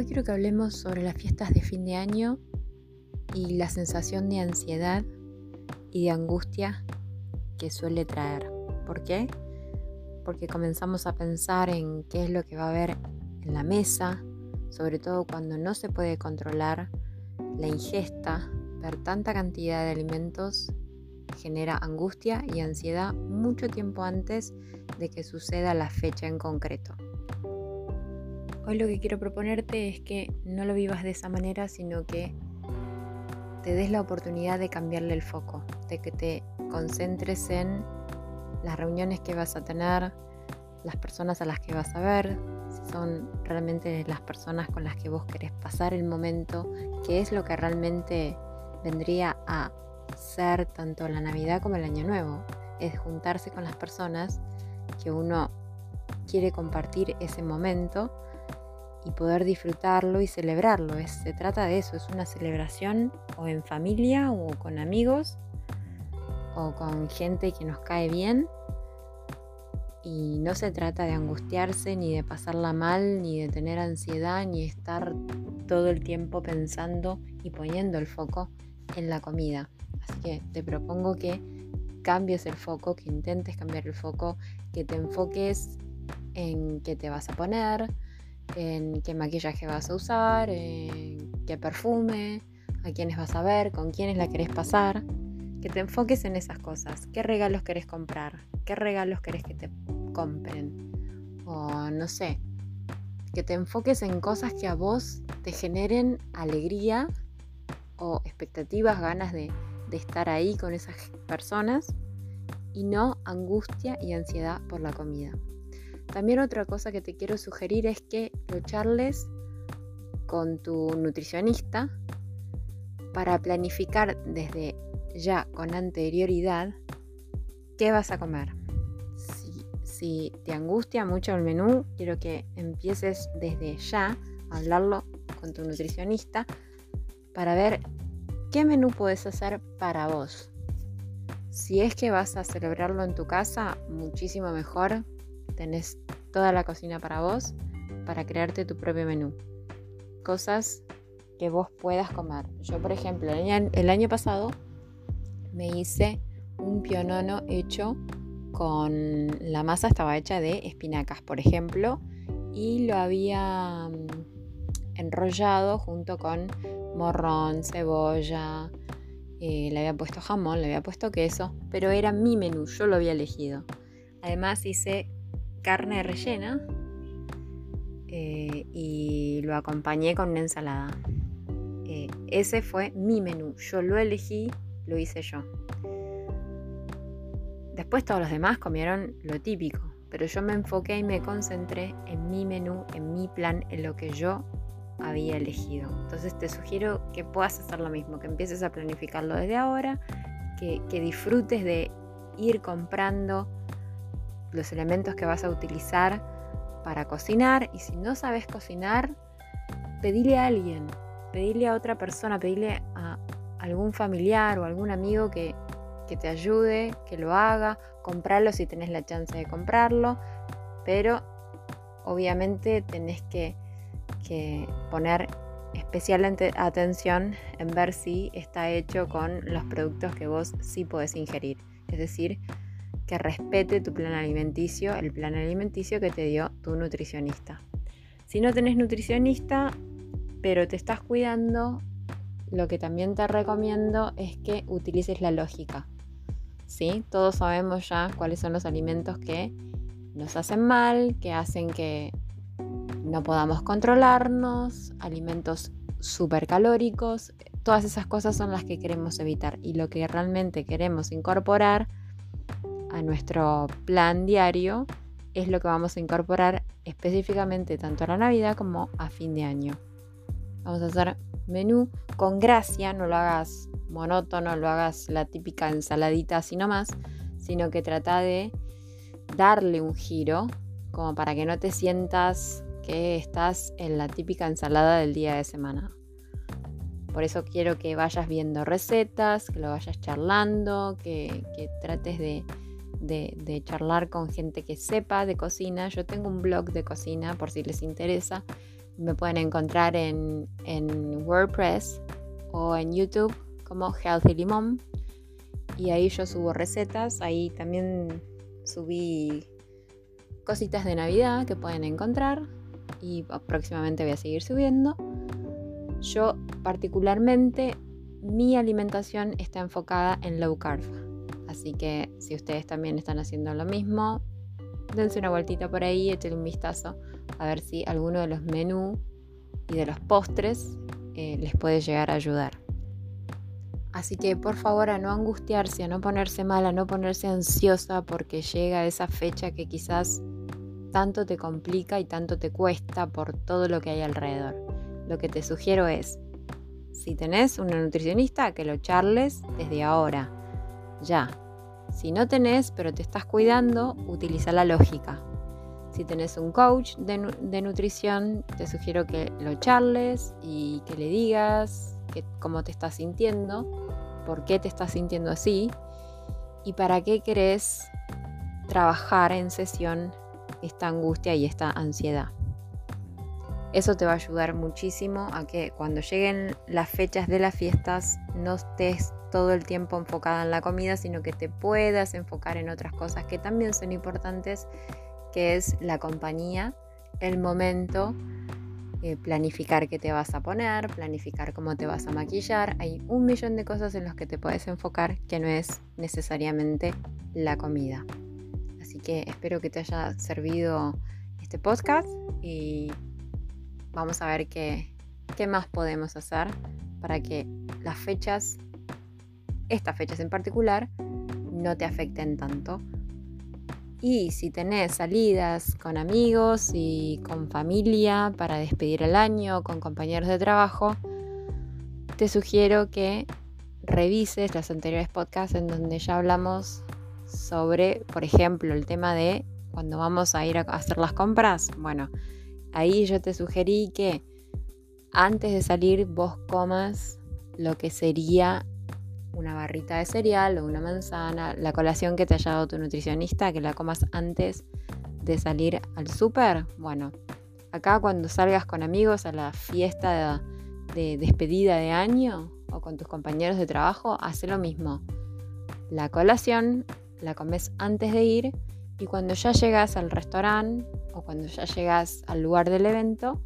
Hoy quiero que hablemos sobre las fiestas de fin de año y la sensación de ansiedad y de angustia que suele traer. ¿Por qué? Porque comenzamos a pensar en qué es lo que va a haber en la mesa, sobre todo cuando no se puede controlar la ingesta, ver tanta cantidad de alimentos genera angustia y ansiedad mucho tiempo antes de que suceda la fecha en concreto. Hoy lo que quiero proponerte es que no lo vivas de esa manera, sino que te des la oportunidad de cambiarle el foco, de que te concentres en las reuniones que vas a tener, las personas a las que vas a ver, si son realmente las personas con las que vos querés pasar el momento, qué es lo que realmente vendría a ser tanto la Navidad como el Año Nuevo, es juntarse con las personas que uno quiere compartir ese momento y poder disfrutarlo y celebrarlo. se trata de eso, es una celebración o en familia o con amigos o con gente que nos cae bien. Y no se trata de angustiarse, ni de pasarla mal, ni de tener ansiedad, ni estar todo el tiempo pensando y poniendo el foco en la comida. Así que te propongo que cambies el foco, que intentes cambiar el foco, que te enfoques en qué te vas a poner, en qué maquillaje vas a usar, en qué perfume, a quiénes vas a ver, con quiénes la querés pasar. Que te enfoques en esas cosas. ¿Qué regalos querés comprar? ¿Qué regalos querés que te compren? O no sé, que te enfoques en cosas que a vos te generen alegría o expectativas, ganas de, de estar ahí con esas personas y no angustia y ansiedad por la comida. También otra cosa que te quiero sugerir es que lo charles con tu nutricionista para planificar desde ya con anterioridad qué vas a comer. Si, te angustia mucho el menú, quiero que empieces desde ya a hablarlo con tu nutricionista para ver qué menú puedes hacer para vos. Si es que vas a celebrarlo en tu casa, muchísimo mejor, tenés toda la cocina para vos, para crearte tu propio menú. Cosas que vos puedas comer. Yo, por ejemplo, el año, pasado me hice un pionono hecho con la masa estaba hecha de espinacas, por ejemplo, y lo había mm, enrollado junto con morrón, cebolla, eh, le había puesto jamón, le había puesto queso, pero era mi menú, yo lo había elegido. Además hice carne rellena eh, y lo acompañé con una ensalada. Eh, ese fue mi menú, yo lo elegí, lo hice yo. Después todos los demás comieron lo típico, pero yo me enfoqué y me concentré en mi menú, en mi plan, en lo que yo había elegido. Entonces te sugiero que puedas hacer lo mismo, que empieces a planificarlo desde ahora, que, que disfrutes de ir comprando los elementos que vas a utilizar para cocinar y si no sabes cocinar, pedile a alguien, pedile a otra persona, pedile a algún familiar o algún amigo que, te ayude, que lo haga, comprarlo si tenés la chance de comprarlo, pero obviamente tenés que, que poner especial atención en ver si está hecho con los productos que vos sí podés ingerir. Es decir, que respete tu plan alimenticio, el plan alimenticio que te dio tu nutricionista. Si no tenés nutricionista, pero te estás cuidando, lo que también te recomiendo es que utilices la lógica. ¿Sí? Todos sabemos ya cuáles son los alimentos que nos hacen mal, que hacen que no podamos controlarnos, alimentos calóricos, todas esas cosas son las que queremos evitar y lo que realmente queremos incorporar a nuestro plan diario es lo que vamos a incorporar específicamente tanto a la Navidad como a fin de año. Vamos a hacer menú con gracia, no lo hagas monótono, lo hagas la típica ensaladita así nomás, sino que trata de darle un giro como para que no te sientas que estás en la típica ensalada del día de semana. Por eso quiero que vayas viendo recetas, que lo vayas charlando, que, que trates de, de, charlar con gente que sepa de cocina. Yo tengo un blog de cocina por si les interesa. Me pueden encontrar en, en WordPress o en YouTube como Healthy Limón. Y ahí yo subo recetas. Ahí también subí cositas de Navidad que pueden encontrar. Y próximamente voy a seguir subiendo. Yo particularmente mi alimentación está enfocada en low carb. Así que si ustedes también están haciendo lo mismo, dense una vueltita por ahí, échenle un vistazo a ver si alguno de los menús y de los postres eh, les puede llegar a ayudar. Así que por favor a no angustiarse, a no ponerse mal, a no ponerse ansiosa porque llega esa fecha que quizás tanto te complica y tanto te cuesta por todo lo que hay alrededor. Lo que te sugiero es, si tenés una nutricionista, que lo charles desde ahora, ya. Si no tenés, pero te estás cuidando, utiliza la lógica. Si tenés un coach de, nutrición, te sugiero que lo charles y que le digas cómo te estás sintiendo, por qué te estás sintiendo así y para qué querés trabajar en sesión esta angustia y esta ansiedad. Eso te va a ayudar muchísimo a que cuando lleguen las fechas de las fiestas no estés todo el tiempo enfocada en la comida, sino que te puedas enfocar en otras cosas que también son importantes, que es la compañía, el momento, eh, planificar qué te vas a poner, planificar cómo te vas a maquillar. Hay un millón de cosas en las que te puedes enfocar que no es necesariamente la comida. Así que espero que te haya servido este podcast y vamos a ver qué, qué más podemos hacer para que las fechas, estas fechas en particular, no te afecten tanto. Y si tenés salidas con amigos y con familia para despedir el año, con compañeros de trabajo, te sugiero que revises los anteriores podcasts en donde ya hablamos sobre, por ejemplo, el tema de cuando vamos a ir a hacer las compras. Bueno, Ahí yo te sugerí que antes de salir vos comas lo que sería una barrita de cereal o una manzana, la colación que te haya dado tu nutricionista, que la comas antes de salir al súper. Bueno, acá cuando salgas con amigos a la fiesta de, despedida de año o con tus compañeros de trabajo, hace lo mismo. La colación la comes antes de ir y cuando ya llegas al restaurante o cuando ya llegas al lugar del evento,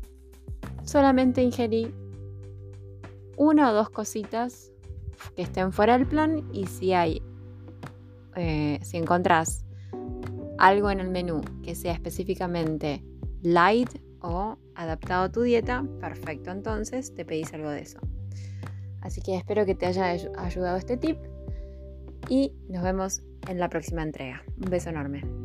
solamente ingerí una o dos cositas que estén fuera del plan y si hay, eh, si encontrás algo en el menú que sea específicamente light o adaptado a tu dieta, perfecto, entonces te pedís algo de eso. Así que espero que te haya ayudado este tip y nos vemos en la próxima entrega. Un beso enorme.